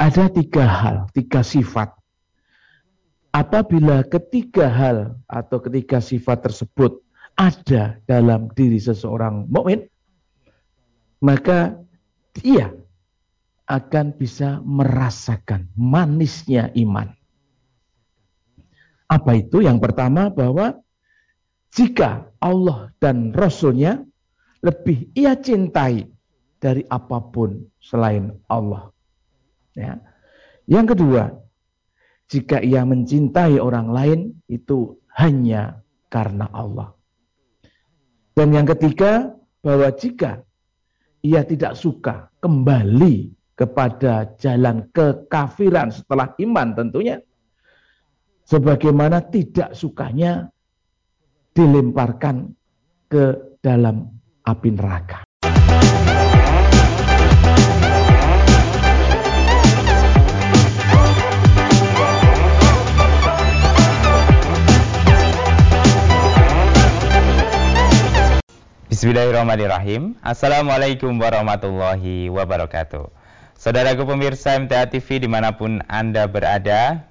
ada tiga hal, tiga sifat. Apabila ketiga hal atau ketiga sifat tersebut ada dalam diri seseorang mukmin, maka ia akan bisa merasakan manisnya iman. Apa itu? Yang pertama bahwa jika Allah dan Rasulnya lebih ia cintai dari apa pun selain Allah. Ya. Yang kedua, jika ia mencintai orang lain itu hanya karena Allah. Dan yang ketiga, bahwa jika ia tidak suka kembali kepada jalan kekafiran setelah iman tentunya. Sebagaimana tidak sukanya dilemparkan ke dalam api neraka. Bismillahirrahmanirrahim. Assalamualaikum warahmatullahi wabarakatuh. Saudaraku pemirsa MTA TV di mana pun Anda berada,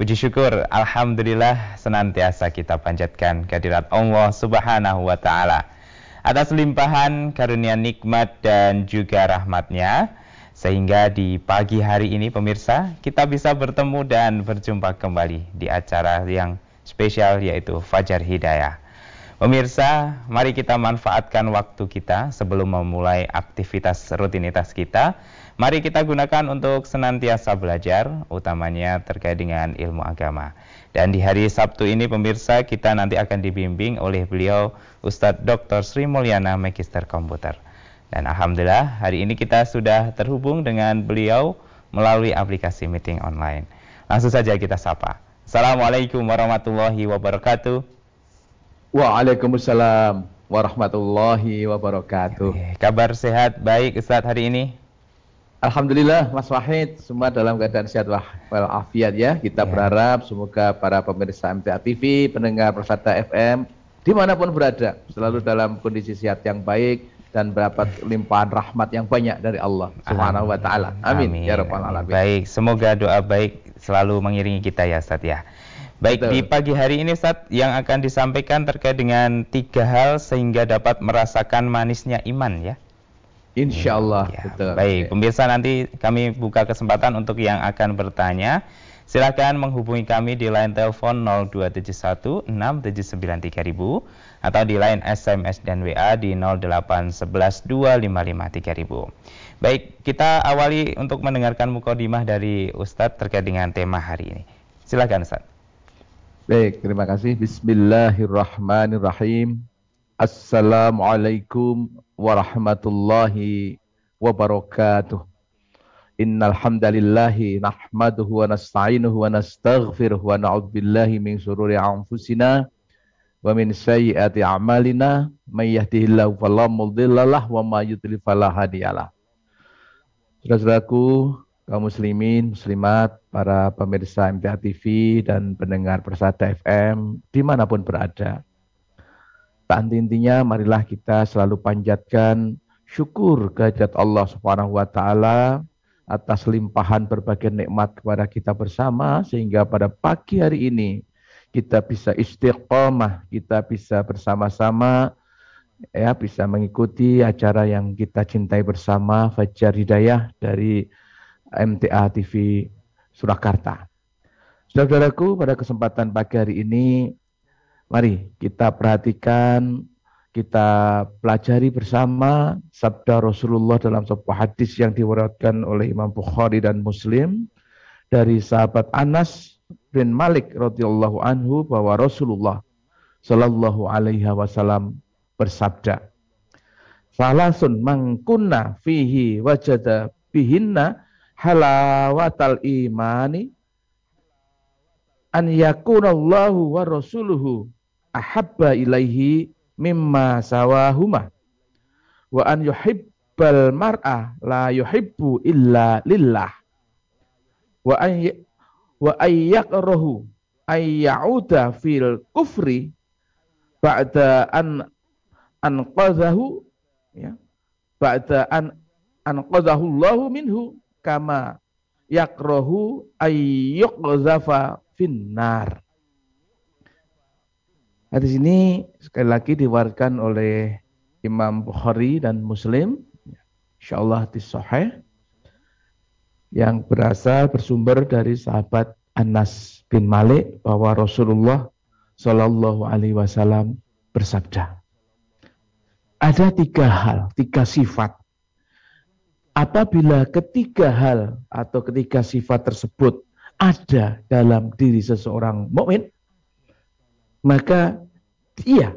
puji syukur Alhamdulillah senantiasa kita panjatkan kehadirat Allah Subhanahu wa Ta'ala atas limpahan karunia nikmat dan juga rahmatnya sehingga di pagi hari ini pemirsa kita bisa bertemu dan berjumpa kembali di acara yang spesial yaitu Fajar Hidayah. Pemirsa, mari kita manfaatkan waktu kita sebelum memulai aktivitas rutinitas kita Mari kita gunakan untuk senantiasa belajar, utamanya terkait dengan ilmu agama. Dan di hari Sabtu ini pemirsa kita nanti akan dibimbing oleh beliau Ustadz Dr. Sri Mulyana Magister Komputer. Dan Alhamdulillah hari ini kita sudah terhubung dengan beliau melalui aplikasi meeting online. Langsung saja kita sapa. Assalamualaikum warahmatullahi wabarakatuh. Waalaikumsalam warahmatullahi wabarakatuh. Kabar sehat baik Ustadz hari ini? Alhamdulillah Mas Wahid semua dalam keadaan sehat walafiat ya. Kita ya. berharap semoga para pemirsa MTA TV, pendengar Persada FM di mana pun berada selalu dalam kondisi sehat yang baik dan mendapat limpahan rahmat yang banyak dari Allah Subhanahu wa taala. Amin. Amin. Ya rabbal alamin. Baik, semoga doa baik selalu mengiringi kita ya Ustaz ya. Baik, Betul. di pagi hari ini Ustaz yang akan disampaikan terkait dengan tiga hal sehingga dapat merasakan manisnya iman ya. Insya Allah. Ya, betul. Baik, pemirsa nanti kami buka kesempatan untuk yang akan bertanya. Silakan menghubungi kami di line telepon 0271 6793000 atau di line SMS dan WA di 0811 2553000. Baik, kita awali untuk mendengarkan mukodimah dari Ustadz terkait dengan tema hari ini. Silakan Ustadz. Baik, terima kasih. Bismillahirrahmanirrahim. Assalamualaikum warahmatullahi wabarakatuh. Innal hamdalillahi nahmaduhu wa nasta'inuhu wa nastaghfiruh wa na'udzu billahi min shururi anfusina wa min sayyiati a'malina may yahdihillahu fala mudhillalah wa may yudlil fala hadiyalah. Saudaraku kaum muslimin, muslimat, para pemirsa MTA TV dan pendengar Persada FM di mana pun berada. Tak intinya marilah kita selalu panjatkan syukur kehadirat Allah Subhanahu wa taala atas limpahan berbagai nikmat kepada kita bersama sehingga pada pagi hari ini kita bisa istiqomah, kita bisa bersama-sama ya bisa mengikuti acara yang kita cintai bersama Fajar Hidayah dari MTA TV Surakarta. Saudaraku, pada kesempatan pagi hari ini Mari kita perhatikan, kita pelajari bersama sabda Rasulullah dalam sebuah hadis yang diwariskan oleh Imam Bukhari dan Muslim dari sahabat Anas bin Malik radhiyallahu anhu bahwa Rasulullah sallallahu alaihi wasallam bersabda Salasun mangkunna fihi wajada bihinna halawatal imani an yakunallahu wa rasuluhu ahabba ilaihi mimma sawahuma. Wa an yuhibbal mar'a la yuhibbu illa lillah. Wa an wa ayyakrahu ay ya'uda fil kufri ba'da an anqadhahu ya ba'da an anqadhahu Allahu minhu kama yakrohu ayyuqzafa finnar. Hadis ini sekali lagi diwariskan oleh Imam Bukhari dan Muslim. Insyaallah sahih yang berasal bersumber dari sahabat Anas bin Malik bahwa Rasulullah Shallallahu Alaihi Wasallam bersabda, ada tiga hal, tiga sifat. Apabila ketiga hal atau ketiga sifat tersebut ada dalam diri seseorang mukmin, maka ia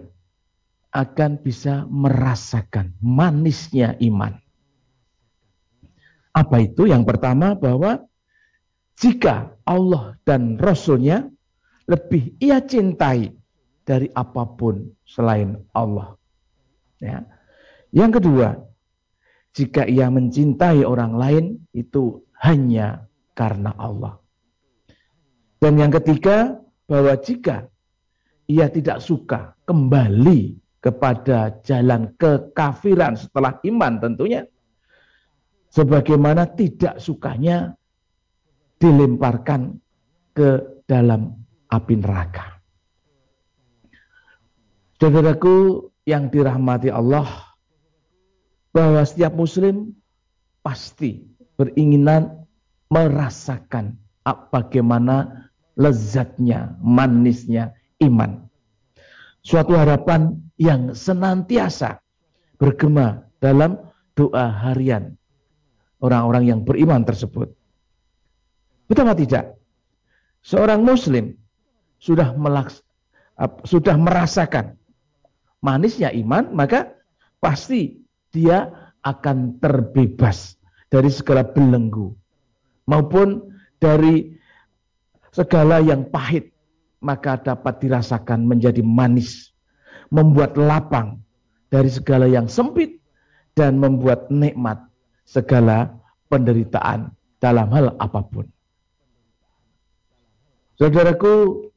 akan bisa merasakan manisnya iman. Apa itu? Yang pertama bahwa jika Allah dan Rasulnya lebih ia cintai dari apa pun selain Allah. Ya. Yang kedua, jika ia mencintai orang lain itu hanya karena Allah. Dan yang ketiga, bahwa jika ia tidak suka kembali kepada jalan kekafiran setelah iman tentunya, sebagaimana tidak sukanya dilemparkan ke dalam api neraka. Saudaraku yang dirahmati Allah, bahwa setiap muslim pasti beringinan merasakan bagaimana lezatnya, manisnya iman. Suatu harapan yang senantiasa bergema dalam doa harian orang-orang yang beriman tersebut. Betul atau tidak? Seorang muslim sudah melaks, sudah merasakan manisnya iman, maka pasti dia akan terbebas dari segala belenggu maupun dari segala yang pahit maka dapat dirasakan menjadi manis membuat lapang dari segala yang sempit dan membuat nikmat segala penderitaan dalam hal apa pun. Saudaraku,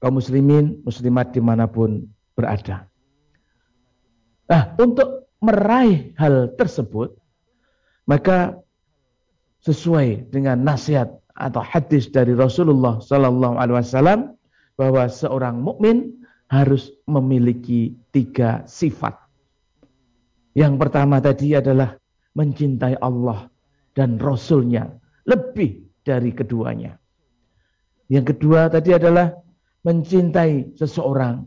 kaum muslimin, muslimat di mana pun berada. Nah, untuk meraih hal tersebut, maka sesuai dengan nasihat atau hadis dari Rasulullah Sallallahu Alaihi Wasallam bahwa seorang mukmin harus memiliki tiga sifat. Yang pertama tadi adalah mencintai Allah dan Rasulnya lebih dari keduanya. Yang kedua tadi adalah mencintai seseorang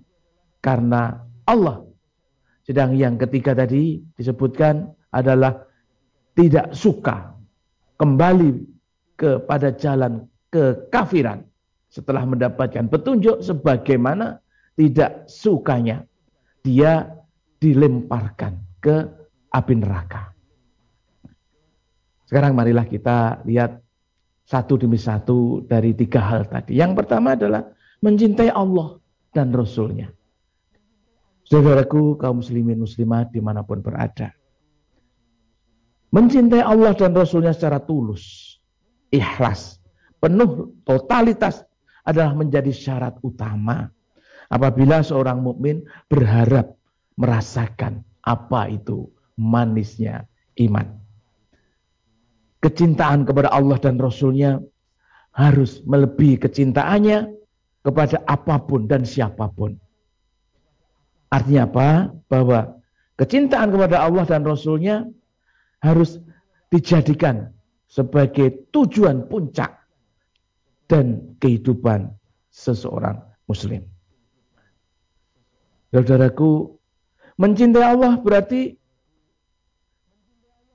karena Allah. Sedang yang ketiga tadi disebutkan adalah tidak suka kembali kepada jalan kekafiran setelah mendapatkan petunjuk sebagaimana tidak sukanya dia dilemparkan ke api neraka. Sekarang marilah kita lihat satu demi satu dari tiga hal tadi. Yang pertama adalah mencintai Allah dan Rasulnya. Saudaraku kaum muslimin muslimat di mana pun berada. Mencintai Allah dan Rasulnya secara tulus, ikhlas, penuh totalitas adalah menjadi syarat utama apabila seorang mukmin berharap merasakan apa itu manisnya iman kecintaan kepada Allah dan Rasulnya harus melebihi kecintaannya kepada apa pun dan siapa pun. Artinya apa? Bahwa kecintaan kepada Allah dan Rasulnya harus dijadikan sebagai tujuan puncak dan kehidupan seseorang muslim. Saudaraku, mencintai Allah berarti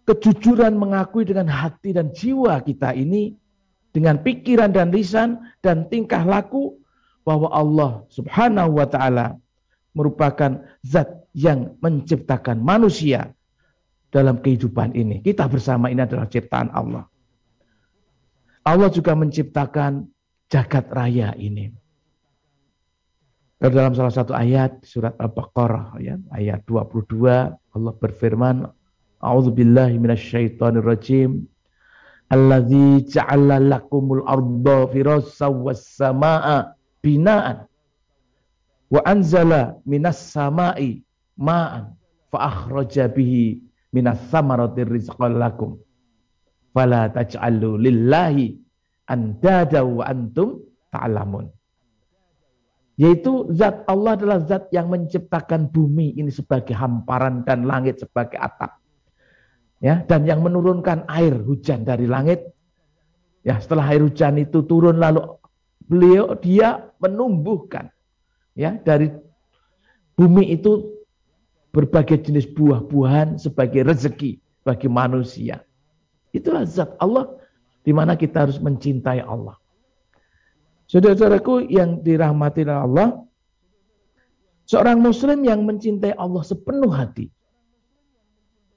kejujuran mengakui dengan hati dan jiwa kita ini dengan pikiran dan lisan dan tingkah laku bahwa Allah Subhanahu wa taala merupakan zat yang menciptakan manusia dalam kehidupan ini. Kita bersama ini adalah ciptaan Allah. Allah juga menciptakan jagat raya ini. Dalam salah satu ayat surat Al-Baqarah ya, ayat 22 Allah berfirman A'udzu billahi minasyaitonir rajim. Allazi ja'ala lakumul arda firasa was samaa binaan. Wa anzala minas samai ma'an fa akhraja bihi minas samarati rizqan lakum. fala taj'alu lillahi andada wa antum ta'lamun. Yaitu zat Allah adalah zat yang menciptakan bumi ini sebagai hamparan dan langit sebagai atap. Ya, dan yang menurunkan air hujan dari langit. Ya, setelah air hujan itu turun lalu beliau dia menumbuhkan ya dari bumi itu berbagai jenis buah-buahan sebagai rezeki bagi manusia. Itulah zat Allah di mana kita harus mencintai Allah. Saudara-saudaraku yang dirahmati Allah, seorang muslim yang mencintai Allah sepenuh hati,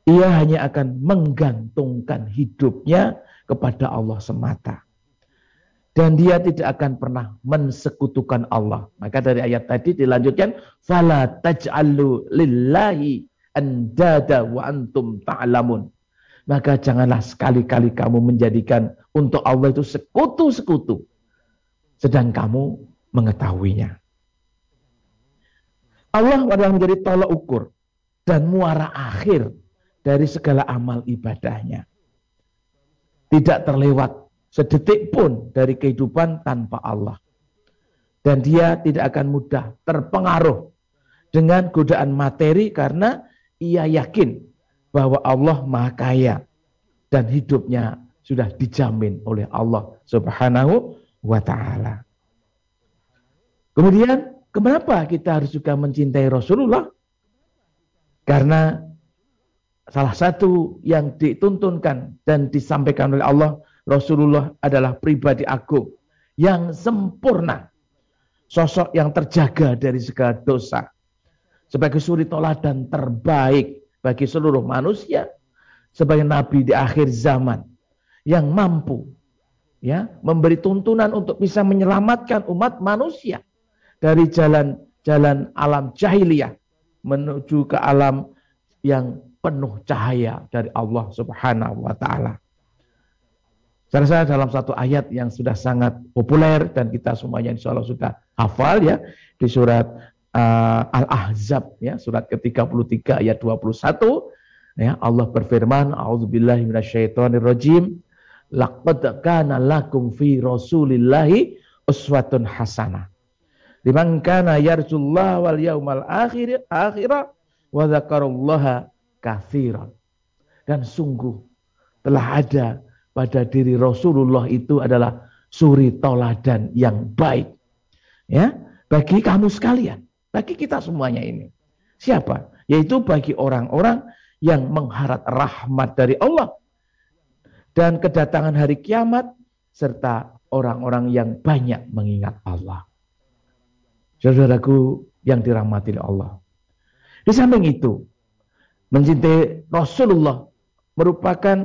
ia hanya akan menggantungkan hidupnya kepada Allah semata. Dan dia tidak akan pernah mensekutukan Allah. Maka dari ayat tadi dilanjutkan, "Fala taj'alu lillahi andada wa antum ta'lamun." Maka janganlah sekali-kali kamu menjadikan untuk Allah itu sekutu-sekutu sedang kamu mengetahuinya. Allah adalah menjadi tolak ukur dan muara akhir dari segala amal ibadahnya. Tidak terlewat sedetik pun dari kehidupan tanpa Allah. Dan dia tidak akan mudah terpengaruh dengan godaan materi karena ia yakin bahwa Allah maha kaya dan hidupnya sudah dijamin oleh Allah subhanahu wa ta'ala. Kemudian, kenapa kita harus juga mencintai Rasulullah? Karena salah satu yang dituntunkan dan disampaikan oleh Allah, Rasulullah adalah pribadi agung yang sempurna. Sosok yang terjaga dari segala dosa. Sebagai suri toladan terbaik bagi seluruh manusia. Sebagai nabi di akhir zaman. Yang mampu ya memberi tuntunan untuk bisa menyelamatkan umat manusia dari jalan-jalan alam jahiliyah menuju ke alam yang penuh cahaya dari Allah Subhanahu wa taala. Saya rasa dalam satu ayat yang sudah sangat populer dan kita semuanya insya Allah sudah hafal ya di surat uh, Al-Ahzab ya surat ke-33 ayat 21 ya Allah berfirman a'udzubillahi minasyaitonirrajim laqad kana lakum fi rasulillahi uswatun hasanah. Liman kana yarjullah wal yaumal akhir akhirah wa dzakarallaha katsiran. Dan sungguh telah ada pada diri Rasulullah itu adalah suri toladan yang baik. Ya, bagi kamu sekalian, bagi kita semuanya ini. Siapa? Yaitu bagi orang-orang yang mengharap rahmat dari Allah dan kedatangan hari kiamat serta orang-orang yang banyak mengingat Allah. Saudaraku yang dirahmati Allah. Di samping itu, mencintai Rasulullah merupakan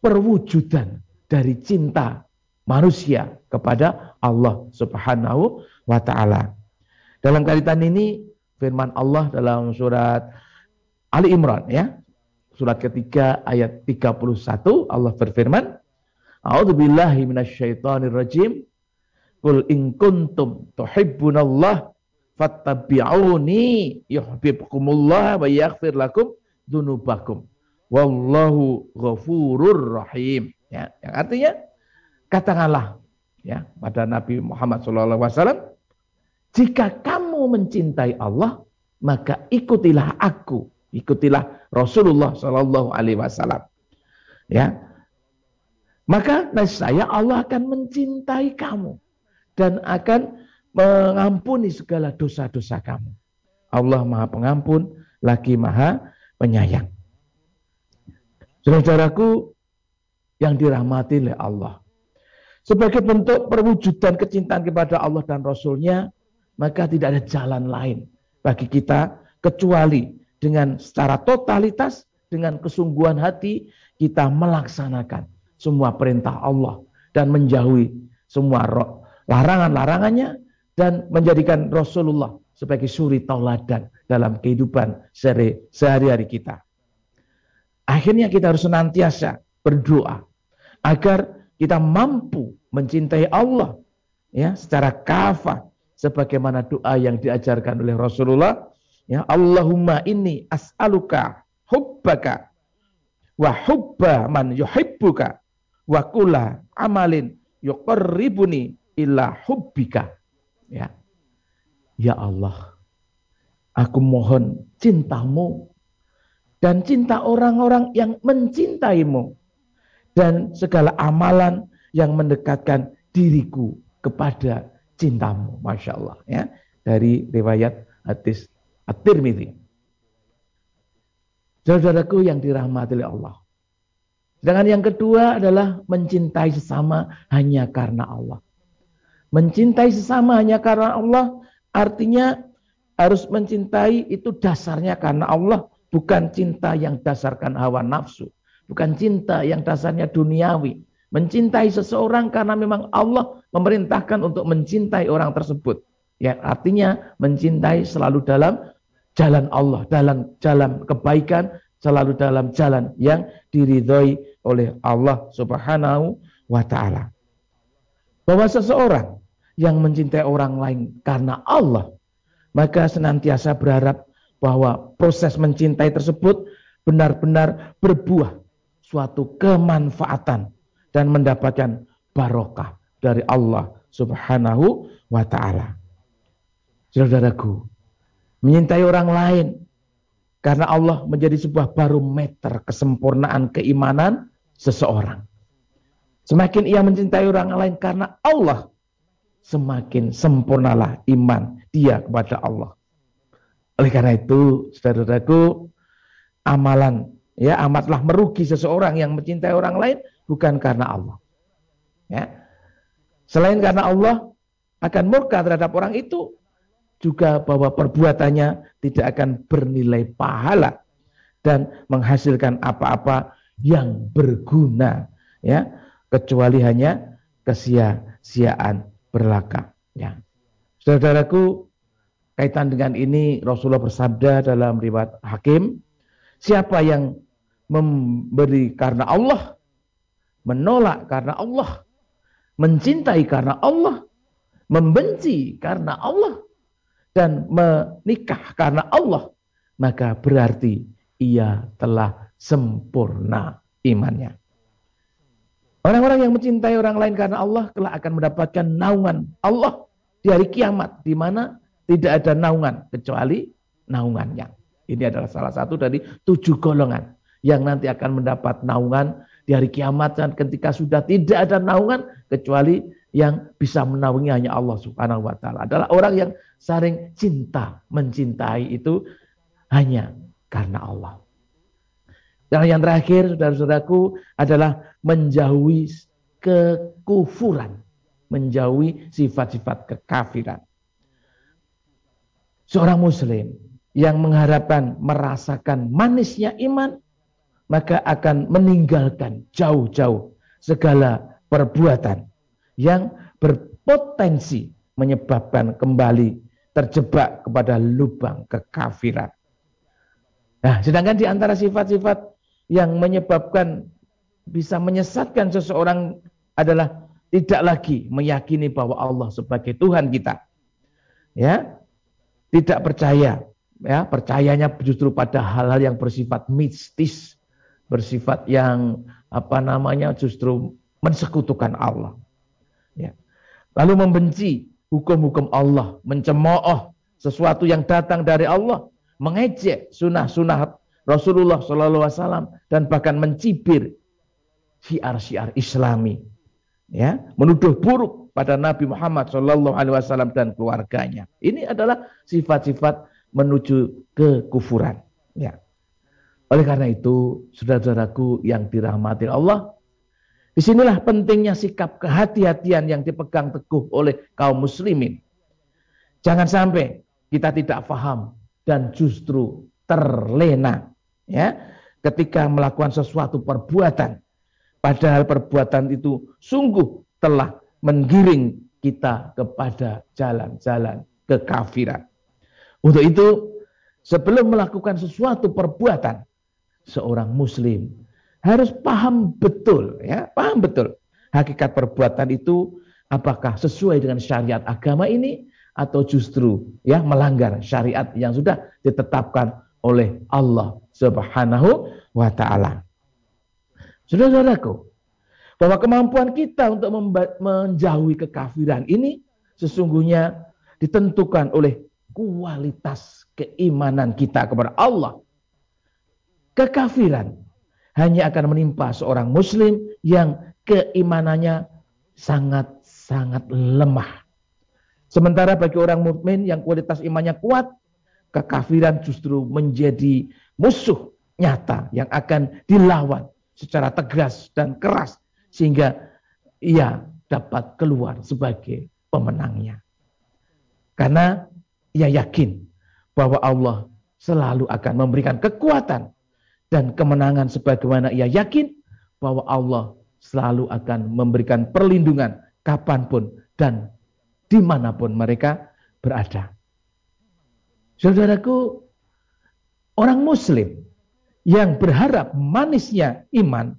perwujudan dari cinta manusia kepada Allah Subhanahu wa taala. Dalam kaitan ini firman Allah dalam surat Ali Imran ya. Surat ketiga ayat 31 Allah berfirman, A'udzu billahi minasyaitonir rajim. Qul in kuntum tuhibbunallah fattabi'uni yuhibbukumullah wa yaghfir lakum dzunubakum. Wallahu ghafurur rahim. Ya, yang artinya katakanlah ya pada Nabi Muhammad SAW, jika kamu mencintai Allah, maka ikutilah aku, ikutilah Rasulullah Shallallahu Alaihi Wasallam. Ya, maka saya Allah akan mencintai kamu dan akan mengampuni segala dosa-dosa kamu. Allah Maha Pengampun, lagi Maha Penyayang. Saudaraku yang dirahmati oleh Allah. Sebagai bentuk perwujudan kecintaan kepada Allah dan Rasulnya, maka tidak ada jalan lain bagi kita kecuali dengan secara totalitas, dengan kesungguhan hati, kita melaksanakan semua perintah Allah dan menjauhi semua larangan-larangannya dan menjadikan Rasulullah sebagai suri tauladan dalam kehidupan sehari-hari kita. Akhirnya kita harus senantiasa berdoa agar kita mampu mencintai Allah ya secara kafah sebagaimana doa yang diajarkan oleh Rasulullah ya Allahumma inni as'aluka hubbaka wa hubba man yuhibbuka wa kula amalin yuqarribuni illa hubbika. Ya. Ya Allah, aku mohon cintamu dan cinta orang-orang yang mencintaimu dan segala amalan yang mendekatkan diriku kepada cintamu. Masya Allah. Ya. Dari riwayat hadis At-Tirmidzi. Saudaraku yang dirahmati oleh Allah. Sedangkan yang kedua adalah mencintai sesama hanya karena Allah. Mencintai sesama hanya karena Allah artinya harus mencintai itu dasarnya karena Allah, bukan cinta yang dasarkan hawa nafsu, bukan cinta yang dasarnya duniawi. Mencintai seseorang karena memang Allah memerintahkan untuk mencintai orang tersebut. Ya, artinya mencintai selalu dalam jalan Allah, dalam jalan kebaikan, selalu dalam jalan yang diridhoi oleh Allah Subhanahu wa taala. Bahwa seseorang yang mencintai orang lain karena Allah, maka senantiasa berharap bahwa proses mencintai tersebut benar-benar berbuah suatu kemanfaatan dan mendapatkan barokah dari Allah Subhanahu wa taala. Saudaraku, menyintai orang lain karena Allah menjadi sebuah barometer kesempurnaan keimanan seseorang. Semakin ia mencintai orang lain karena Allah, semakin sempurnalah iman dia kepada Allah. Oleh karena itu, saudaraku, amalan ya amatlah merugi seseorang yang mencintai orang lain bukan karena Allah. Ya. Selain karena Allah akan murka terhadap orang itu, juga bahwa perbuatannya tidak akan bernilai pahala dan menghasilkan apa-apa yang berguna ya kecuali hanya kesia-siaan berlaka ya saudaraku kaitan dengan ini Rasulullah bersabda dalam riwayat Hakim siapa yang memberi karena Allah menolak karena Allah mencintai karena Allah membenci karena Allah dan menikah karena Allah, maka berarti ia telah sempurna imannya. Orang-orang yang mencintai orang lain karena Allah telah akan mendapatkan naungan Allah di hari kiamat di mana tidak ada naungan kecuali naungannya. Ini adalah salah satu dari tujuh golongan yang nanti akan mendapat naungan di hari kiamat dan ketika sudah tidak ada naungan kecuali yang bisa menaungi hanya Allah Subhanahu wa taala. Adalah orang yang saling cinta, mencintai itu hanya karena Allah. Dan yang terakhir, saudara-saudaraku, adalah menjauhi kekufuran, menjauhi sifat-sifat kekafiran. Seorang muslim yang mengharapkan merasakan manisnya iman, maka akan meninggalkan jauh-jauh segala perbuatan yang berpotensi menyebabkan kembali terjebak kepada lubang kekafiran. Nah, sedangkan di antara sifat-sifat yang menyebabkan bisa menyesatkan seseorang adalah tidak lagi meyakini bahwa Allah sebagai Tuhan kita. Ya. Tidak percaya, ya, percayanya justru pada hal-hal yang bersifat mistis, bersifat yang apa namanya justru mensekutukan Allah. Ya. Lalu membenci hukum-hukum Allah, mencemooh sesuatu yang datang dari Allah, mengejek sunnah-sunnah Rasulullah Shallallahu Alaihi Wasallam dan bahkan mencibir syiar-syiar Islami, ya, menuduh buruk pada Nabi Muhammad Shallallahu Alaihi Wasallam dan keluarganya. Ini adalah sifat-sifat menuju kekufuran. Ya. Oleh karena itu, saudara-saudaraku yang dirahmati Allah, Di sinilah pentingnya sikap kehati-hatian yang dipegang teguh oleh kaum muslimin. Jangan sampai kita tidak paham dan justru terlena ya ketika melakukan sesuatu perbuatan padahal perbuatan itu sungguh telah menggiring kita kepada jalan-jalan kekafiran. Untuk itu, sebelum melakukan sesuatu perbuatan, seorang muslim harus paham betul ya, paham betul hakikat perbuatan itu apakah sesuai dengan syariat agama ini atau justru ya melanggar syariat yang sudah ditetapkan oleh Allah Subhanahu wa taala. Saudara-saudaraku, bahwa kemampuan kita untuk menjauhi kekafiran ini sesungguhnya ditentukan oleh kualitas keimanan kita kepada Allah. Kekafiran hanya akan menimpa seorang muslim yang keimanannya sangat-sangat lemah. Sementara bagi orang mukmin yang kualitas imannya kuat, kekafiran justru menjadi musuh nyata yang akan dilawan secara tegas dan keras sehingga ia dapat keluar sebagai pemenangnya. Karena ia yakin bahwa Allah selalu akan memberikan kekuatan dan kemenangan sebagaimana ia yakin bahwa Allah selalu akan memberikan perlindungan kapan pun dan di mana pun mereka berada. Saudaraku, orang muslim yang berharap manisnya iman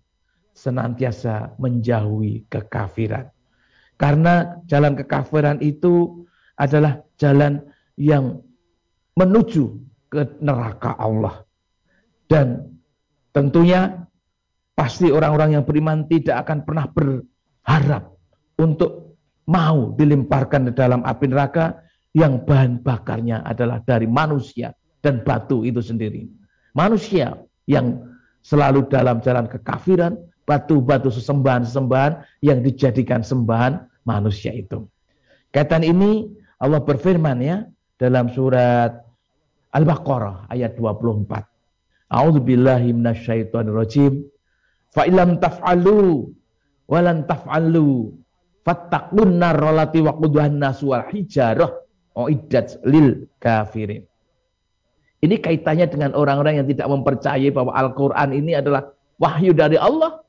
senantiasa menjauhi kekafiran. Karena jalan kekafiran itu adalah jalan yang menuju ke neraka Allah. Dan tentunya pasti orang-orang yang beriman tidak akan pernah berharap untuk mau dilemparkan ke dalam api neraka yang bahan bakarnya adalah dari manusia dan batu itu sendiri. Manusia yang selalu dalam jalan kekafiran, batu-batu sesembahan-sesembahan yang dijadikan sembahan manusia itu. Kaitan ini Allah berfirman ya dalam surat Al-Baqarah ayat 24. A'udzubillahi minasyaitonirrajim. Fa illam taf'alu walan taf'alu fattaqun narrolati wa quduhan nasu wal hijarah uiddat lil kafirin. Ini kaitannya dengan orang-orang yang tidak mempercayai bahwa Al-Quran ini adalah wahyu dari Allah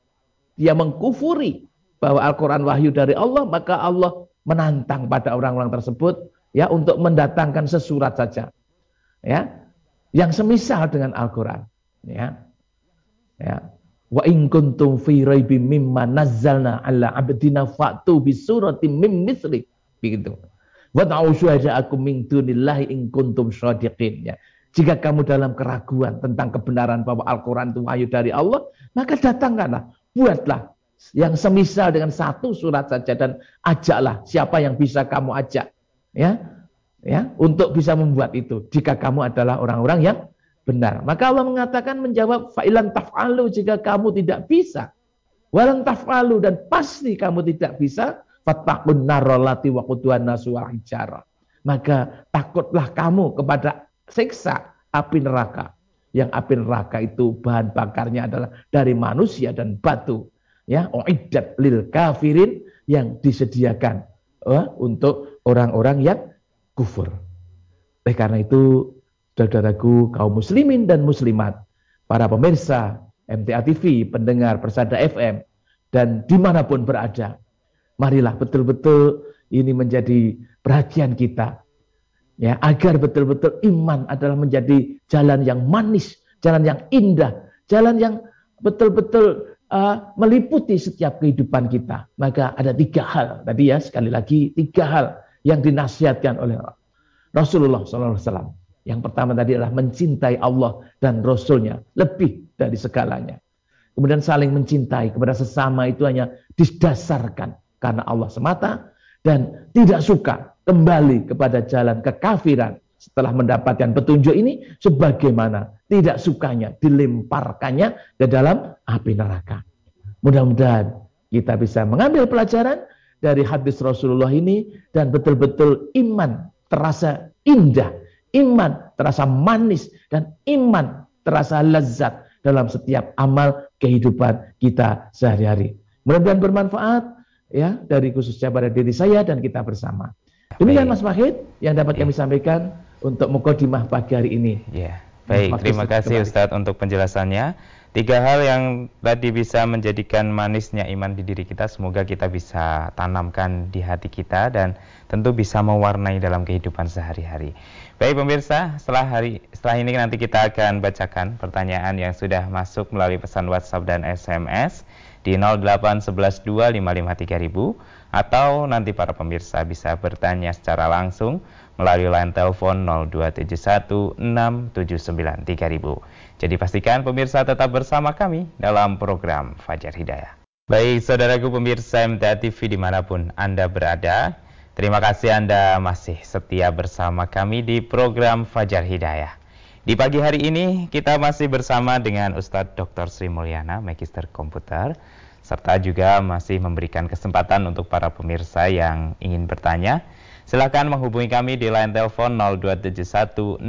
dia mengkufuri bahwa Al-Quran wahyu dari Allah, maka Allah menantang pada orang-orang tersebut ya untuk mendatangkan sesurat saja. Ya. Yang semisal dengan Al-Quran, ya. Ya. Wa in kuntum fi raibim mimma nazzalna ala abdina fa'tu bi mim misri. Begitu. Wa ta'u syuhada'akum min dunillahi in. Jika kamu dalam keraguan tentang kebenaran bahwa Al-Quran itu wahyu dari Allah, maka datangkanlah buatlah yang semisal dengan satu surat saja dan ajaklah siapa yang bisa kamu ajak ya ya untuk bisa membuat itu. Jika kamu adalah orang-orang yang benar. Maka Allah mengatakan menjawab fa'ilan taf'alu jika kamu tidak bisa. Walan taf'alu dan pasti kamu tidak bisa. Fattaqun narolati wa quduan nasu maka takutlah kamu kepada siksa api neraka yang api neraka itu bahan bakarnya adalah dari manusia dan batu ya uiddat lil kafirin yang disediakan uh, untuk orang-orang yang kufur. Oleh karena itu saudaraku kaum muslimin dan muslimat, para pemirsa MTA TV, pendengar Persada FM dan di mana pun berada, marilah betul-betul ini menjadi perhatian kita ya agar betul-betul iman adalah menjadi jalan yang manis, jalan yang indah, jalan yang betul-betul uh, meliputi setiap kehidupan kita. Maka ada tiga hal tadi ya sekali lagi tiga hal yang dinasihatkan oleh Rasulullah SAW. Yang pertama tadi adalah mencintai Allah dan Rasulnya lebih dari segalanya. Kemudian saling mencintai kepada sesama itu hanya didasarkan karena Allah semata dan tidak suka kembali kepada jalan kekafiran setelah mendapatkan petunjuk ini sebagaimana tidak sukanya dilemparkannya ke dalam api neraka. Mudah-mudahan kita bisa mengambil pelajaran dari hadis Rasulullah ini dan betul-betul iman terasa indah, iman terasa manis dan iman terasa lezat dalam setiap amal kehidupan kita sehari-hari. Mudah-mudahan bermanfaat ya dari khususnya pada diri saya dan kita bersama. Demikian Mas Mahid yang dapat kami sampaikan untuk mukadimah pagi hari ini. Ya. Baik, terima kasih Ustadz untuk penjelasannya. Tiga hal yang tadi bisa menjadikan manisnya iman di diri kita, semoga kita bisa tanamkan di hati kita dan tentu bisa mewarnai dalam kehidupan sehari-hari. Baik pemirsa, setelah hari setelah ini nanti kita akan bacakan pertanyaan yang sudah masuk melalui pesan WhatsApp dan SMS di 08112553000 atau nanti para pemirsa bisa bertanya secara langsung melalui line telepon 02716793000. Jadi pastikan pemirsa tetap bersama kami dalam program Fajar Hidayah. Baik, saudaraku pemirsa MTA TV di mana pun Anda berada, terima kasih Anda masih setia bersama kami di program Fajar Hidayah. Di pagi hari ini kita masih bersama dengan Ustadz Dr. Sri Mulyana, Magister Komputer, serta juga masih memberikan kesempatan untuk para pemirsa yang ingin bertanya Silakan menghubungi kami di line telepon 02716793000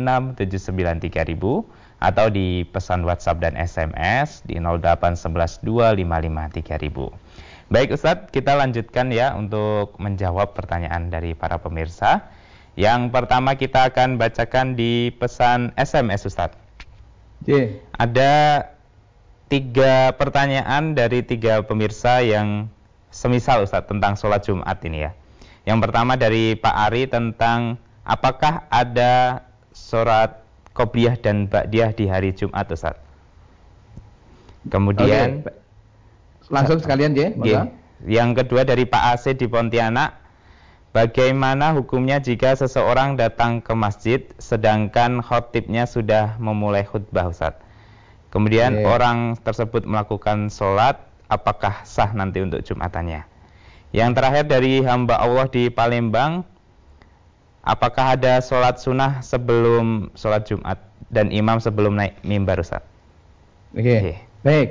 atau di pesan WhatsApp dan SMS di 08112553000. Baik Ustadz, kita lanjutkan ya untuk menjawab pertanyaan dari para pemirsa. Yang pertama kita akan bacakan di pesan SMS Ustadz. Yeah. Ada tiga pertanyaan dari tiga pemirsa yang semisal Ustadz tentang sholat Jumat ini ya. Yang pertama dari Pak Ari tentang apakah ada sholat Qobliyah dan Ba'diyah di hari Jumat Ustaz. Kemudian okay. langsung sekalian ya, yeah. Yang kedua dari Pak AC di Pontianak, bagaimana hukumnya jika seseorang datang ke masjid sedangkan khotibnya sudah memulai khutbah Ustaz? Kemudian yeah. orang tersebut melakukan sholat, apakah sah nanti untuk Jumatannya? Yang terakhir dari hamba Allah di Palembang, apakah ada sholat sunnah sebelum sholat Jumat dan imam sebelum naik mimbar Ustaz? Oke, okay. okay. baik.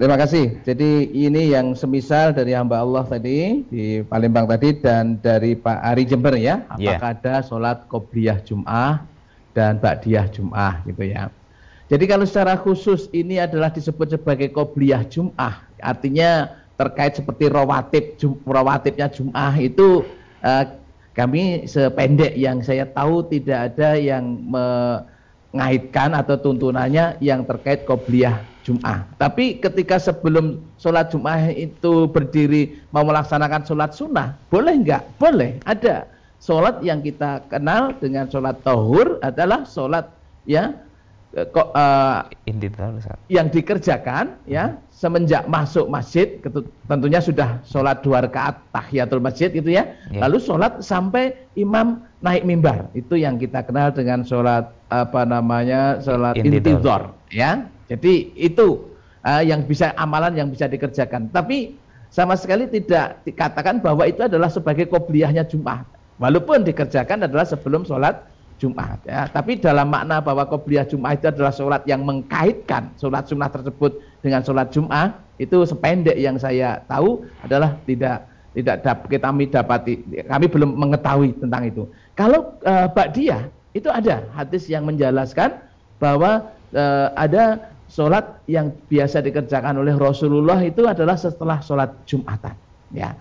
Terima kasih. Jadi ini yang semisal dari hamba Allah tadi di Palembang tadi dan dari Pak Ari Jember ya. Apakah yeah. ada sholat qobliyah Jum'ah dan ba'diyah Jum'ah gitu ya. Jadi kalau secara khusus ini adalah disebut sebagai qobliyah Jum'ah. Artinya terkait seperti rawatib, jum, rawatibnya Jum'ah itu uh, kami sependek yang saya tahu tidak ada yang mengaitkan atau tuntunannya yang terkait qobliyah Jum'ah. Tapi ketika sebelum sholat Jum'ah itu berdiri mau melaksanakan sholat sunnah, boleh enggak? Boleh, ada. Sholat yang kita kenal dengan sholat tohur adalah sholat ya kok uh, yang dikerjakan ya semenjak masuk masjid tentunya sudah sholat dua rakaat tahiyatul masjid gitu ya. Yeah. lalu sholat sampai imam naik mimbar. Itu yang kita kenal dengan sholat apa namanya sholat intidor ya. Jadi itu uh, yang bisa amalan yang bisa dikerjakan. Tapi sama sekali tidak dikatakan bahwa itu adalah sebagai kobliyahnya Jumat walaupun dikerjakan adalah sebelum sholat Jumat ya. Tapi dalam makna bahwa qobliyah Jumat itu adalah sholat yang mengkaitkan sholat sunnah tersebut dengan sholat Jumat itu sependek yang saya tahu adalah tidak tidak dapat kami dapati kami belum mengetahui tentang itu. Kalau uh, Ba'diyah itu ada hadis yang menjelaskan bahwa uh, ada sholat yang biasa dikerjakan oleh Rasulullah itu adalah setelah sholat Jumatan ya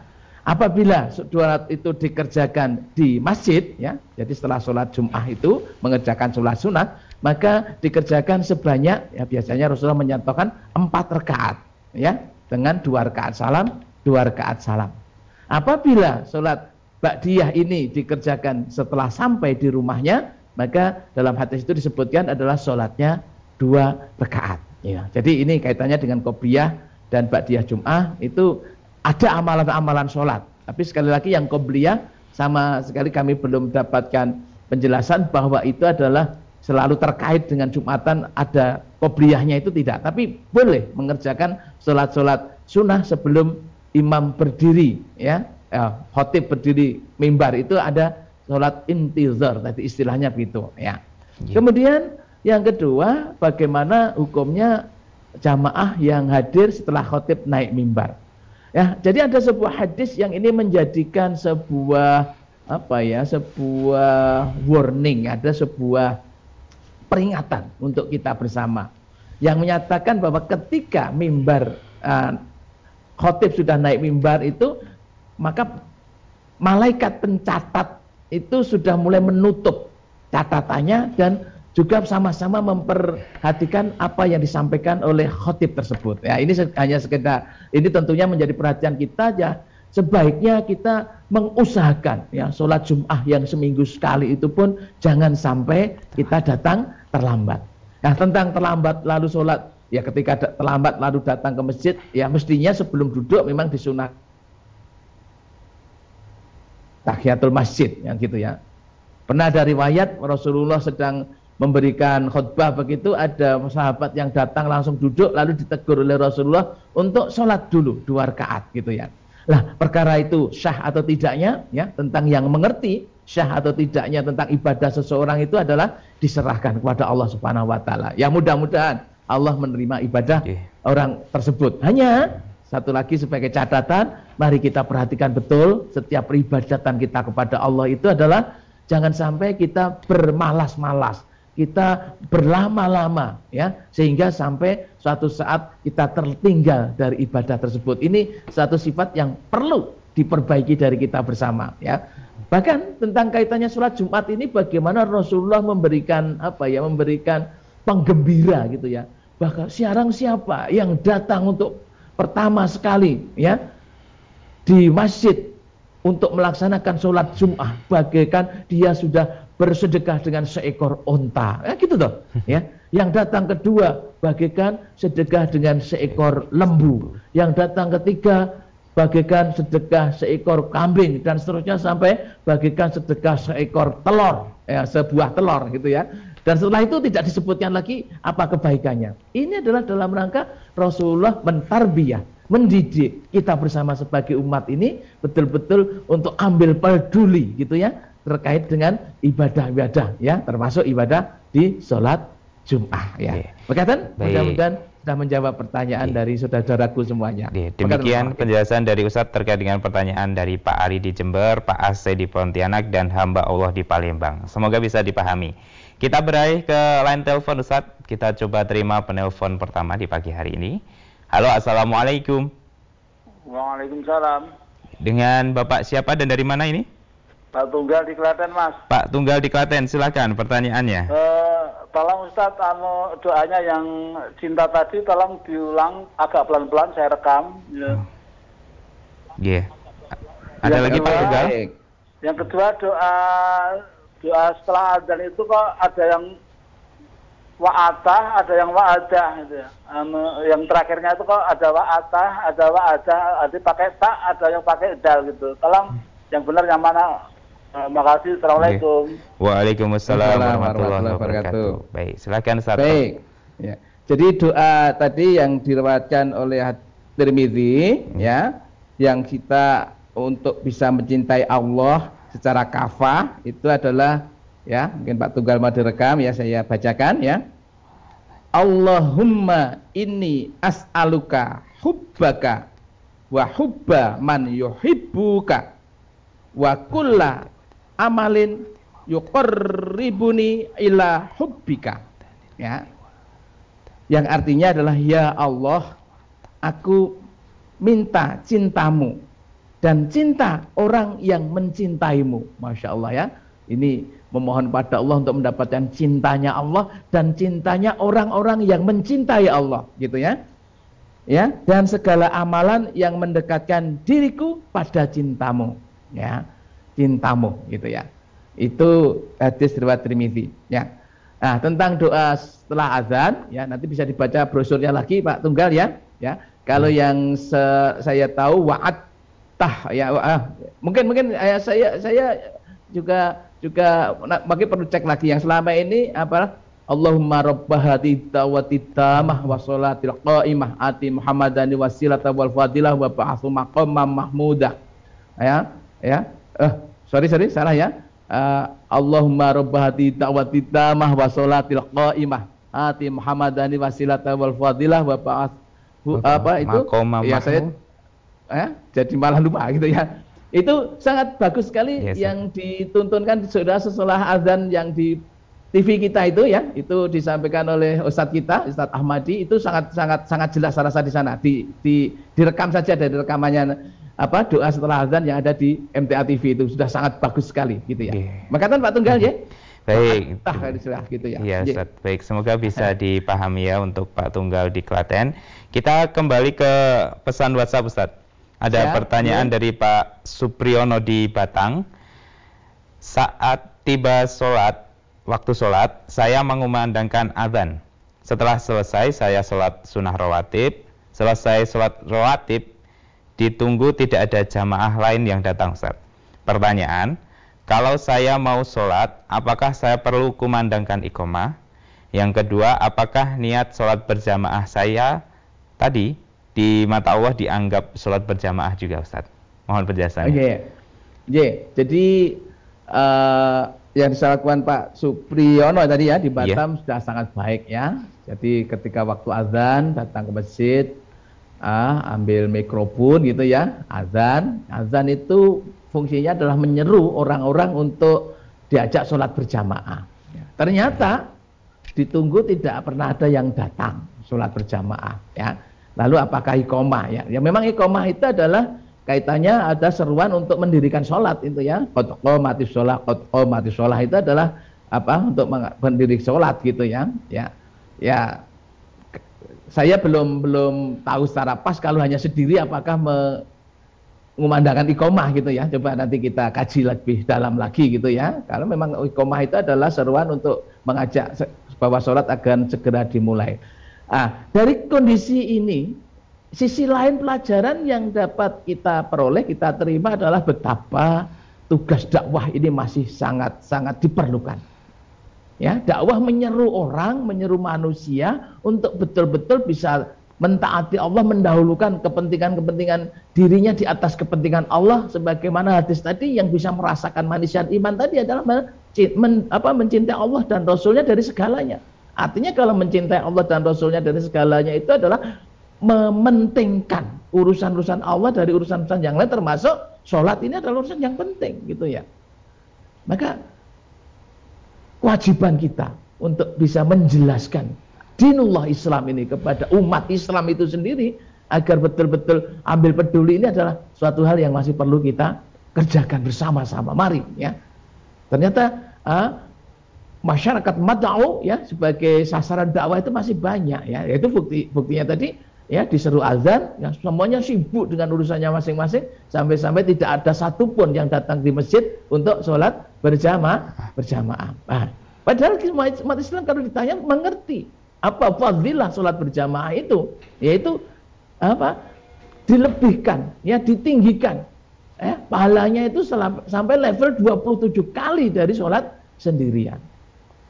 Apabila sholat itu dikerjakan di masjid, ya, jadi setelah sholat Jum'ah itu mengerjakan sholat sunat, maka dikerjakan sebanyak, ya biasanya Rasulullah menyatakan empat rakaat, ya, dengan dua rakaat salam, dua rakaat salam. Apabila sholat Ba'diyah ini dikerjakan setelah sampai di rumahnya, maka dalam hadis itu disebutkan adalah sholatnya dua rakaat. Ya, jadi ini kaitannya dengan kopiah dan Ba'diyah Jum'ah itu ada amalan-amalan sholat. Tapi sekali lagi yang qobliyah sama sekali kami belum dapatkan penjelasan bahwa itu adalah selalu terkait dengan Jumatan ada qobliyahnya itu tidak. Tapi boleh mengerjakan sholat-sholat sunnah sebelum imam berdiri ya. ya khotib berdiri mimbar itu ada sholat intizar tadi istilahnya begitu ya. ya. Kemudian yang kedua bagaimana hukumnya jamaah yang hadir setelah khotib naik mimbar. Ya, jadi ada sebuah hadis yang ini menjadikan sebuah apa ya, sebuah warning, ada sebuah peringatan untuk kita bersama. Yang menyatakan bahwa ketika mimbar uh, khotib sudah naik mimbar itu maka malaikat pencatat itu sudah mulai menutup catatannya dan juga sama-sama memperhatikan apa yang disampaikan oleh khotib tersebut. Ya, ini hanya sekedar ini tentunya menjadi perhatian kita ya. Sebaiknya kita mengusahakan ya sholat Jum'ah yang seminggu sekali itu pun jangan sampai kita datang terlambat. Nah tentang terlambat lalu sholat ya ketika terlambat lalu datang ke masjid ya mestinya sebelum duduk memang disunat tahiyatul masjid yang gitu ya. Pernah ada riwayat Rasulullah sedang memberikan khutbah begitu ada sahabat yang datang langsung duduk lalu ditegur oleh Rasulullah untuk sholat dulu dua rakaat gitu ya. Lah perkara itu syah atau tidaknya ya tentang yang mengerti syah atau tidaknya tentang ibadah seseorang itu adalah diserahkan kepada Allah Subhanahu wa taala. Ya mudah-mudahan Allah menerima ibadah okay. orang tersebut. Hanya satu lagi sebagai catatan, mari kita perhatikan betul setiap peribadatan kita kepada Allah itu adalah jangan sampai kita bermalas-malas kita berlama-lama ya sehingga sampai suatu saat kita tertinggal dari ibadah tersebut. Ini satu sifat yang perlu diperbaiki dari kita bersama ya. Bahkan tentang kaitannya sholat Jumat ini bagaimana Rasulullah memberikan apa ya memberikan penggembira gitu ya. Bahkan siarang siapa yang datang untuk pertama sekali ya di masjid untuk melaksanakan sholat Jumat bagaikan dia sudah bersedekah dengan seekor onta. Ya gitu toh. Ya. Yang datang kedua bagaikan sedekah dengan seekor lembu. Yang datang ketiga bagaikan sedekah seekor kambing dan seterusnya sampai bagaikan sedekah seekor telur. Ya, sebuah telur gitu ya. Dan setelah itu tidak disebutkan lagi apa kebaikannya. Ini adalah dalam rangka Rasulullah mentarbiyah, mendidik kita bersama sebagai umat ini betul-betul untuk ambil peduli gitu ya terkait dengan ibadah-ibadah ya, termasuk ibadah di sholat Jum'ah ya. Berkatan, mudah-mudahan sudah menjawab pertanyaan dari saudara-saudaraku semuanya. Demikian penjelasan dari Ustadz terkait dengan pertanyaan dari Pak Ari di Jember, Pak Ase di Pontianak, dan hamba Allah di Palembang. Semoga bisa dipahami. Kita beralih ke line telepon Ustadz. Kita coba terima penelpon pertama di pagi hari ini. Halo, Assalamualaikum. Waalaikumsalam. Dengan Bapak siapa dan dari mana ini? Pak Tunggal di Klaten, Mas. Pak Tunggal di Klaten, silakan pertanyaannya. Uh, tolong Ustadz, anu doanya yang cinta tadi tolong diulang agak pelan-pelan saya rekam. Ya. Yeah. Ada yang lagi kedua, Pak Tunggal? Yang kedua doa doa setelah adzan itu kok ada yang wa'atah, ada yang wa'adah gitu ya. Anu, yang terakhirnya itu kok ada wa'atah, ada wa'adah, ada pakai tak, ada yang pakai dal gitu. Tolong yang benar yang mana Terima kasih. Assalamualaikum. Waalaikumsalam warahmatullahi wabarakatuh. Baik, silakan Ustaz. Baik. Ya. Jadi doa tadi yang diriwayatkan oleh Tirmizi hmm. ya, yang kita untuk bisa mencintai Allah secara kafah itu adalah ya, mungkin Pak Tunggal mau direkam ya saya bacakan ya. Allahumma inni as'aluka hubbaka wa hubba man yuhibbuka wa kulla amalin yuqarribuni ila hubbika. Ya. Yang artinya adalah ya Allah, aku minta cintamu dan cinta orang yang mencintaimu. Masya Allah ya. Ini memohon pada Allah untuk mendapatkan cintanya Allah dan cintanya orang-orang yang mencintai Allah, gitu ya. Ya, dan segala amalan yang mendekatkan diriku pada cintamu, ya cintamu gitu ya. Itu hadis riwayat Tirmizi ya. Nah, tentang doa setelah azan ya nanti bisa dibaca brosurnya lagi Pak Tunggal ya. Ya. Kalau hmm. yang se saya tahu wa'at tah ya ah, mungkin mungkin ya, saya saya juga juga bagi perlu cek lagi yang selama ini apa Allahumma rabbahati tawati tamah wa salatil qa'imah ati Muhammadani wasilata wal fadilah wa ba'athu maqamam mahmudah ya ya eh sorry sorry salah ya. Uh, Allahumma rabbahati ta'wati tamah wa salatil qa'imah. Ati Muhammadani wasilata wal fadilah wa ba'ath. Apa? itu? Ya saya eh, jadi malah lupa gitu ya. Itu sangat bagus sekali yes, yang dituntunkan sudah setelah azan yang di TV kita itu ya. Itu disampaikan oleh Ustadz kita Ustadz Ahmadi. Itu sangat sangat sangat jelas rasa di sana. Di, di direkam saja dari rekamannya apa doa setelah azan yang ada di MTA TV itu sudah sangat bagus sekali gitu ya. Okay. Makatan Pak Tunggal ya. Baik. Tah gitu ya. Iya, Ustaz. Baik, semoga bisa dipahami ya untuk Pak Tunggal di Klaten. Kita kembali ke pesan WhatsApp Ustaz. Ada ya, pertanyaan ya. dari Pak Supriyono di Batang. Saat tiba sholat, waktu sholat, saya mengumandangkan azan. Setelah selesai, saya sholat sunnah rawatib. Selesai sholat rawatib, ditunggu tidak ada jamaah lain yang datang Ustaz. Pertanyaan, kalau saya mau sholat, apakah saya perlu kumandangkan ikomah? Yang kedua, apakah niat sholat berjamaah saya tadi di mata Allah dianggap sholat berjamaah juga Ustaz? Mohon penjelasannya. Oke, okay. yeah. jadi uh, yang dilakukan Pak Supriyono tadi ya di iya. Batam yeah. sudah sangat baik ya. Jadi ketika waktu azan datang ke masjid, ah, ambil mikrofon gitu ya, azan. Azan itu fungsinya adalah menyeru orang-orang untuk diajak sholat berjamaah. Ya. Ternyata ditunggu tidak pernah ada yang datang sholat berjamaah ya lalu apakah ikomah ya ya memang ikomah itu adalah kaitannya ada seruan untuk mendirikan sholat itu ya kotko mati sholat kotko mati sholat itu adalah apa untuk mendirikan sholat gitu ya ya ya saya belum belum tahu secara pas kalau hanya sendiri apakah me, mengumandangkan ikomah gitu ya. Coba nanti kita kaji lebih dalam lagi gitu ya. Kalau memang ikomah itu adalah seruan untuk mengajak bahwa sholat akan segera dimulai. Ah, dari kondisi ini, sisi lain pelajaran yang dapat kita peroleh, kita terima adalah betapa tugas dakwah ini masih sangat-sangat diperlukan. Ya, dakwah menyeru orang, menyeru manusia untuk betul-betul bisa mentaati Allah mendahulukan kepentingan-kepentingan dirinya di atas kepentingan Allah sebagaimana hadis tadi yang bisa merasakan manusia iman tadi adalah men, apa, mencintai Allah dan Rasulnya dari segalanya. Artinya kalau mencintai Allah dan Rasulnya dari segalanya itu adalah mementingkan urusan-urusan Allah dari urusan-urusan yang lain termasuk sholat ini adalah urusan yang penting gitu ya. Maka kewajiban kita untuk bisa menjelaskan dinullah Islam ini kepada umat Islam itu sendiri agar betul-betul ambil peduli ini adalah suatu hal yang masih perlu kita kerjakan bersama-sama. Mari ya. Ternyata uh, masyarakat mad'u ya sebagai sasaran dakwah itu masih banyak ya. Yaitu bukti buktinya tadi ya diseru azan ya semuanya sibuk dengan urusannya masing-masing sampai-sampai tidak ada satupun yang datang di masjid untuk sholat berjamaah berjamaah. Nah, padahal umat Islam kalau ditanya mengerti apa fadilah sholat berjamaah itu? Yaitu apa? Dilebihkan, ya ditinggikan. Eh, pahalanya itu sampai level 27 kali dari sholat sendirian.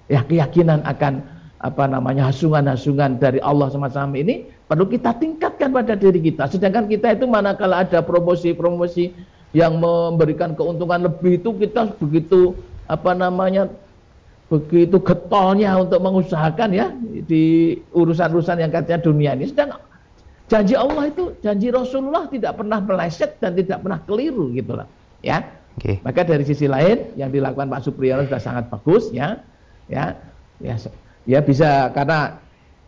Ya keyakinan akan apa namanya hasungan-hasungan dari Allah semacam ini perlu kita tingkatkan pada diri kita. Sedangkan kita itu manakala ada promosi-promosi yang memberikan keuntungan lebih itu kita begitu apa namanya begitu getolnya untuk mengusahakan ya di urusan-urusan yang katanya dunia ini sedang janji Allah itu janji Rasulullah tidak pernah meleset dan tidak pernah keliru gitu lah ya okay. maka dari sisi lain yang dilakukan Pak Supriyono sudah sangat bagus ya ya ya ya bisa karena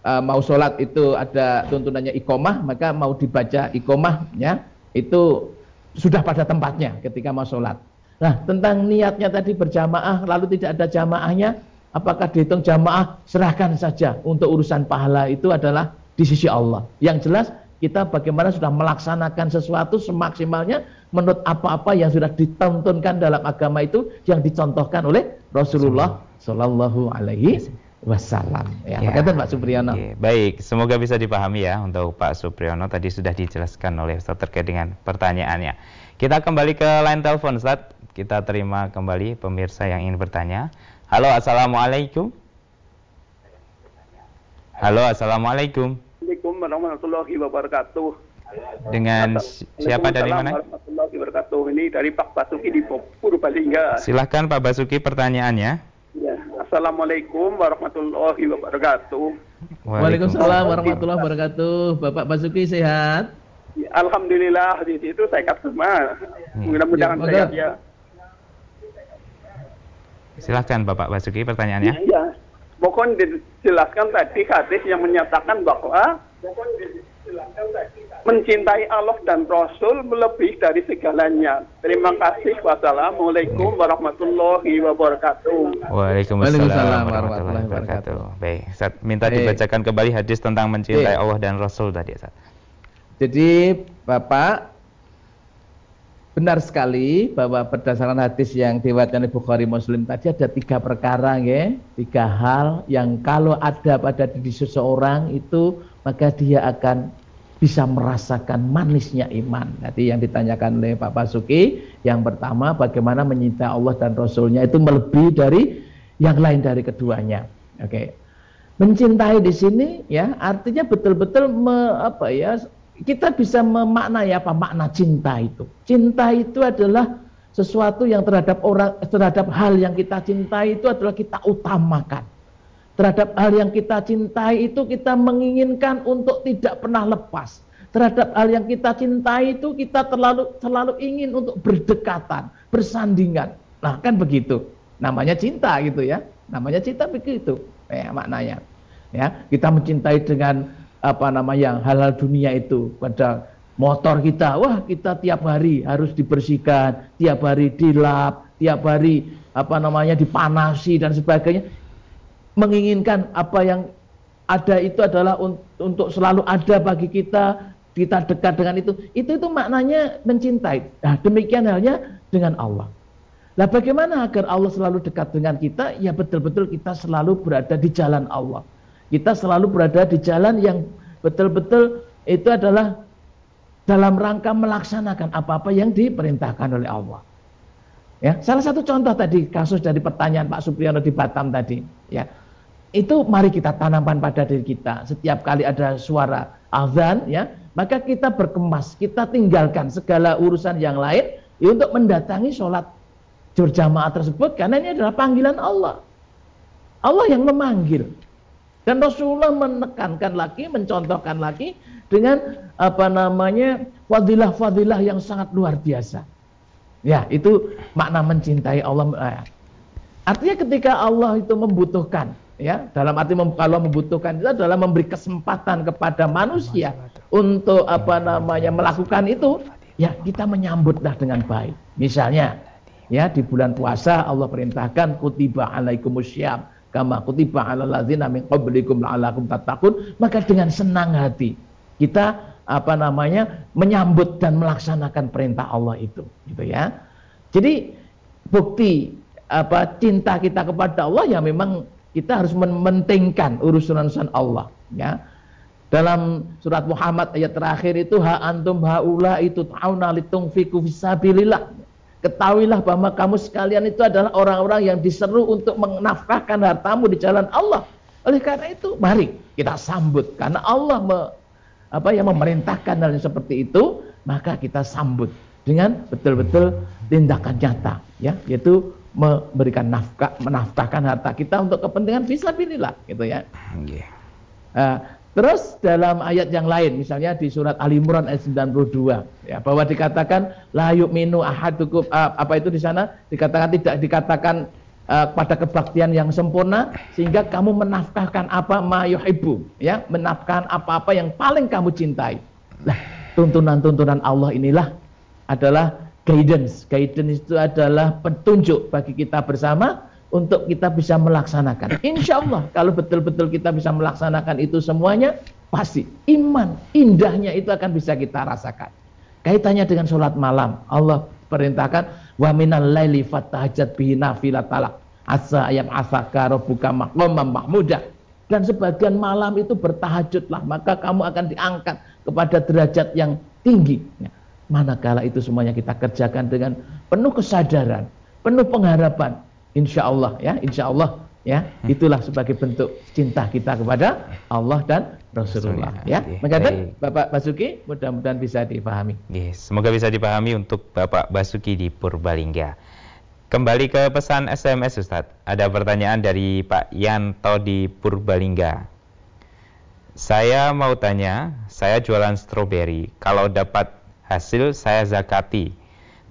uh, mau sholat itu ada tuntunannya ikomah maka mau dibaca ikomah ya itu sudah pada tempatnya ketika mau sholat Nah, tentang niatnya tadi berjamaah lalu tidak ada jamaahnya, apakah dihitung jamaah? Serahkan saja untuk urusan pahala itu adalah di sisi Allah. Yang jelas kita bagaimana sudah melaksanakan sesuatu semaksimalnya menurut apa-apa yang sudah ditontonkan dalam agama itu yang dicontohkan oleh Rasulullah Shallallahu Alaihi Wasallam. Ya, ya. Pak Supriyono. Ya, baik, semoga bisa dipahami ya untuk Pak Supriyono tadi sudah dijelaskan oleh Ustaz terkait dengan pertanyaannya. Kita kembali ke line telepon Ustaz kita terima kembali pemirsa yang ingin bertanya. Halo, Assalamualaikum. Halo, Assalamualaikum. Assalamualaikum warahmatullahi wabarakatuh. Dengan siapa dari mana? warahmatullahi wabarakatuh. Ini dari Pak Basuki di Purbalingga. Silahkan Pak Basuki pertanyaannya. Ya, Assalamualaikum warahmatullahi wabarakatuh. Waalaikumsalam warahmatullahi wabarakatuh. Bapak Basuki sehat? Alhamdulillah di situ sehat semua. Mudah-mudahan ya, sehat ya. Silahkan Bapak Basuki pertanyaannya. Iya. Mohon dijelaskan tadi hadis yang menyatakan bahwa mencintai Allah dan Rasul melebih dari segalanya. Terima kasih. Wassalamualaikum warahmatullahi wabarakatuh. Waalaikumsalam warahmatullahi wabarakatuh. Baik, Ustaz minta dibacakan kembali hadis tentang mencintai Allah dan Rasul tadi, Ustaz. Jadi Bapak Benar sekali bahwa berdasarkan hadis yang diwakilkan Bukhari Muslim tadi ada tiga perkara ya, tiga hal yang kalau ada pada diri seseorang itu maka dia akan bisa merasakan manisnya iman. Jadi yang ditanyakan oleh Pak Basuki, yang pertama bagaimana menyintai Allah dan Rasulnya itu melebihi dari yang lain dari keduanya. Oke. Mencintai di sini ya artinya betul-betul apa ya kita bisa memaknai apa makna cinta itu. Cinta itu adalah sesuatu yang terhadap orang terhadap hal yang kita cintai itu adalah kita utamakan. Terhadap hal yang kita cintai itu kita menginginkan untuk tidak pernah lepas. Terhadap hal yang kita cintai itu kita terlalu selalu ingin untuk berdekatan, bersandingan. Nah, kan begitu. Namanya cinta gitu ya. Namanya cinta begitu. Ya, maknanya. Ya, kita mencintai dengan apa namanya hal-hal dunia itu pada motor kita. Wah, kita tiap hari harus dibersihkan, tiap hari dilap, tiap hari apa namanya dipanasi dan sebagainya menginginkan apa yang ada itu adalah untuk selalu ada bagi kita, kita dekat dengan itu. Itu itu maknanya mencintai. Nah, demikian halnya dengan Allah. Nah, bagaimana agar Allah selalu dekat dengan kita? Ya betul-betul kita selalu berada di jalan Allah. Kita selalu berada di jalan yang betul-betul itu adalah dalam rangka melaksanakan apa-apa yang diperintahkan oleh Allah. Ya, salah satu contoh tadi kasus dari pertanyaan Pak Supriyono di Batam tadi, ya itu mari kita tanamkan pada diri kita. Setiap kali ada suara azan ya, maka kita berkemas, kita tinggalkan segala urusan yang lain ya, untuk mendatangi sholat berjamaah tersebut karena ini adalah panggilan Allah. Allah yang memanggil. Dan Rasulullah menekankan lagi, mencontohkan lagi dengan apa namanya fadilah-fadilah yang sangat luar biasa. Ya, itu makna mencintai Allah. Artinya ketika Allah itu membutuhkan ya dalam arti kalau membutuhkan itu adalah memberi kesempatan kepada manusia untuk apa namanya melakukan itu ya kita menyambutlah dengan baik. Misalnya ya di bulan puasa Allah perintahkan kutiba alaikumusyyam kama kutiba alal ladzina min qablikum la'allakum tattaqun. Maka dengan senang hati kita apa namanya menyambut dan melaksanakan perintah Allah itu gitu ya. Jadi bukti apa cinta kita kepada Allah ya memang kita harus mementingkan urusan-urusan Allah ya. Dalam surat Muhammad ayat terakhir itu ha antum haula itu tauna litungfiku fisabilillah. Ketahuilah bahwa kamu sekalian itu adalah orang-orang yang diseru untuk menafkahkan hartamu di jalan Allah. Oleh karena itu mari kita sambut. Karena Allah me, apa yang memerintahkan hal seperti itu maka kita sambut dengan betul-betul tindakan nyata ya. Yaitu memberikan nafkah, menafkahkan harta kita untuk kepentingan fisabilillah gitu ya. Okay. Uh, terus dalam ayat yang lain misalnya di surat Al Imran ayat 92 ya bahwa dikatakan la yu'minu ahadukum uh, apa itu di sana dikatakan tidak dikatakan uh, pada kebaktian yang sempurna sehingga kamu menafkahkan apa ma yuhibbu ya menafkahkan apa-apa yang paling kamu cintai. Nah, tuntunan-tuntunan Allah inilah adalah guidance. Guidance itu adalah petunjuk bagi kita bersama untuk kita bisa melaksanakan. Insya Allah kalau betul-betul kita bisa melaksanakan itu semuanya, pasti iman indahnya itu akan bisa kita rasakan. Kaitannya dengan sholat malam, Allah perintahkan wa minal laili fatahajat bihi nafilatalak asa ayam asaka rabbuka maqamam mahmudah dan sebagian malam itu bertahajudlah maka kamu akan diangkat kepada derajat yang tinggi. Manakala itu semuanya kita kerjakan dengan penuh kesadaran, penuh pengharapan. Insya Allah ya, insya Allah ya, itulah sebagai bentuk cinta kita kepada Allah dan Rasulullah ya. Mencatat Bapak Basuki mudah-mudahan bisa dipahami. Yes, semoga bisa dipahami untuk Bapak Basuki di Purbalingga. Kembali ke pesan SMS Ustadz. Ada pertanyaan dari Pak Yanto di Purbalingga. Saya mau tanya, saya jualan stroberi. Kalau dapat hasil saya zakati.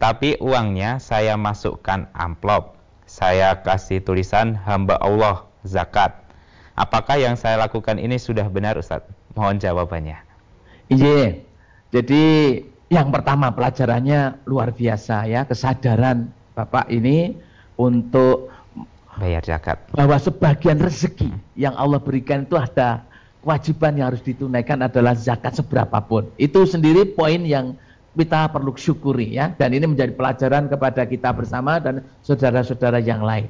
Tapi uangnya saya masukkan amplop. Saya kasih tulisan hamba Allah zakat. Apakah yang saya lakukan ini sudah benar Ustaz? Mohon jawabannya. Iya. Jadi yang pertama pelajarannya luar biasa ya, kesadaran Bapak ini untuk bayar zakat. Bahwa sebagian rezeki yang Allah berikan itu ada kewajiban yang harus ditunaikan adalah zakat seberapapun. Itu sendiri poin yang kita perlu syukuri ya dan ini menjadi pelajaran kepada kita bersama dan saudara-saudara yang lain.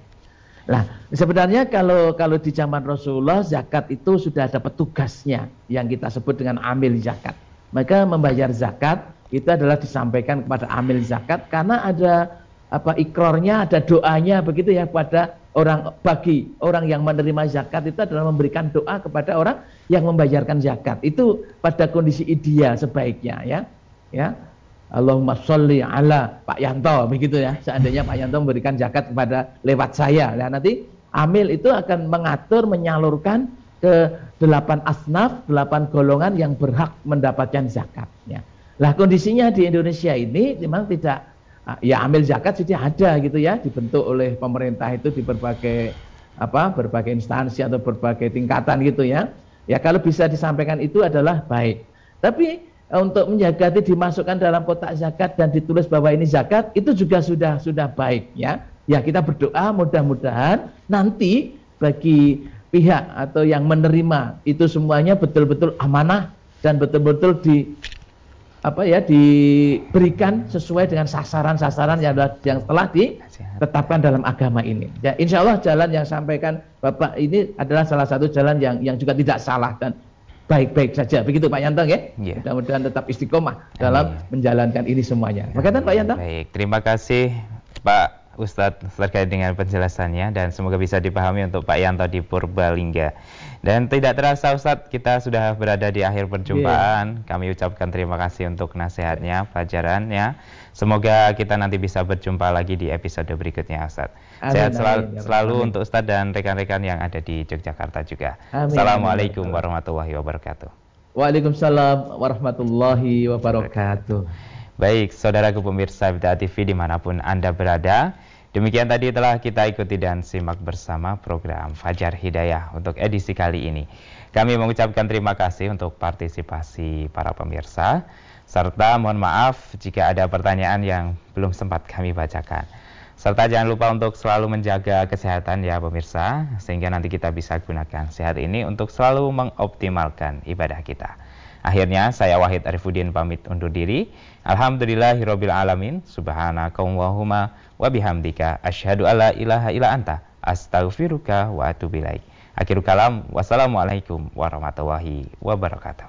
Nah, sebenarnya kalau kalau di zaman Rasulullah zakat itu sudah ada petugasnya yang kita sebut dengan amil zakat. maka membayar zakat itu adalah disampaikan kepada amil zakat karena ada apa ikrornya, ada doanya begitu ya kepada orang bagi orang yang menerima zakat itu adalah memberikan doa kepada orang yang membayarkan zakat. Itu pada kondisi ideal sebaiknya ya. Ya. Allahumma sholli ala Pak Yanto begitu ya. Seandainya Pak Yanto memberikan zakat kepada lewat saya. Nah, nanti amil itu akan mengatur menyalurkan ke delapan asnaf, delapan golongan yang berhak mendapatkan zakatnya. Lah kondisinya di Indonesia ini memang tidak ah, ya amil zakat sudah ada gitu ya dibentuk oleh pemerintah itu di berbagai apa berbagai instansi atau berbagai tingkatan gitu ya. Ya kalau bisa disampaikan itu adalah baik. Tapi untuk menjaga itu dimasukkan dalam kotak zakat dan ditulis bahwa ini zakat itu juga sudah sudah baik ya. Ya kita berdoa mudah-mudahan nanti bagi pihak atau yang menerima itu semuanya betul-betul amanah dan betul-betul di apa ya diberikan sesuai dengan sasaran-sasaran yang yang telah ditetapkan dalam agama ini. Ya, insya Allah jalan yang sampaikan Bapak ini adalah salah satu jalan yang yang juga tidak salah dan baik-baik saja. Begitu Pak Yanto ya. Yeah. Mudah-mudahan tetap istiqomah dalam Amin. menjalankan ini semuanya. Berkaitan Pak Yanto. Baik, terima kasih Pak Ustadz terkait dengan penjelasannya dan semoga bisa dipahami untuk Pak Yanto di Purbalingga. Dan tidak terasa Ustadz, kita sudah berada di akhir perjumpaan. Yeah. Kami ucapkan terima kasih untuk nasihatnya, pelajarannya. Semoga kita nanti bisa berjumpa lagi di episode berikutnya Ustadz. Amin, Sehat selalu, amin, ya selalu amin. untuk Ustadz dan rekan-rekan yang ada di Yogyakarta juga. Amin, Assalamualaikum amin, warahmatullahi wabarakatuh. Waalaikumsalam warahmatullahi wabarakatuh. Baik, saudaraku pemirsa FTA TV di mana pun Anda berada. Demikian tadi telah kita ikuti dan simak bersama program Fajar Hidayah untuk edisi kali ini. Kami mengucapkan terima kasih untuk partisipasi para pemirsa, serta mohon maaf jika ada pertanyaan yang belum sempat kami bacakan. Serta jangan lupa untuk selalu menjaga kesehatan ya pemirsa, sehingga nanti kita bisa gunakan sehat ini untuk selalu mengoptimalkan ibadah kita. Akhirnya saya Wahid Arifudin pamit undur diri. Alhamdulillahirabbil alamin. Subhanakallahumma wa bihamdika asyhadu alla ilaha illa anta astaghfiruka wa atubu ilaik. Akhirul kalam. Wassalamualaikum warahmatullahi wabarakatuh.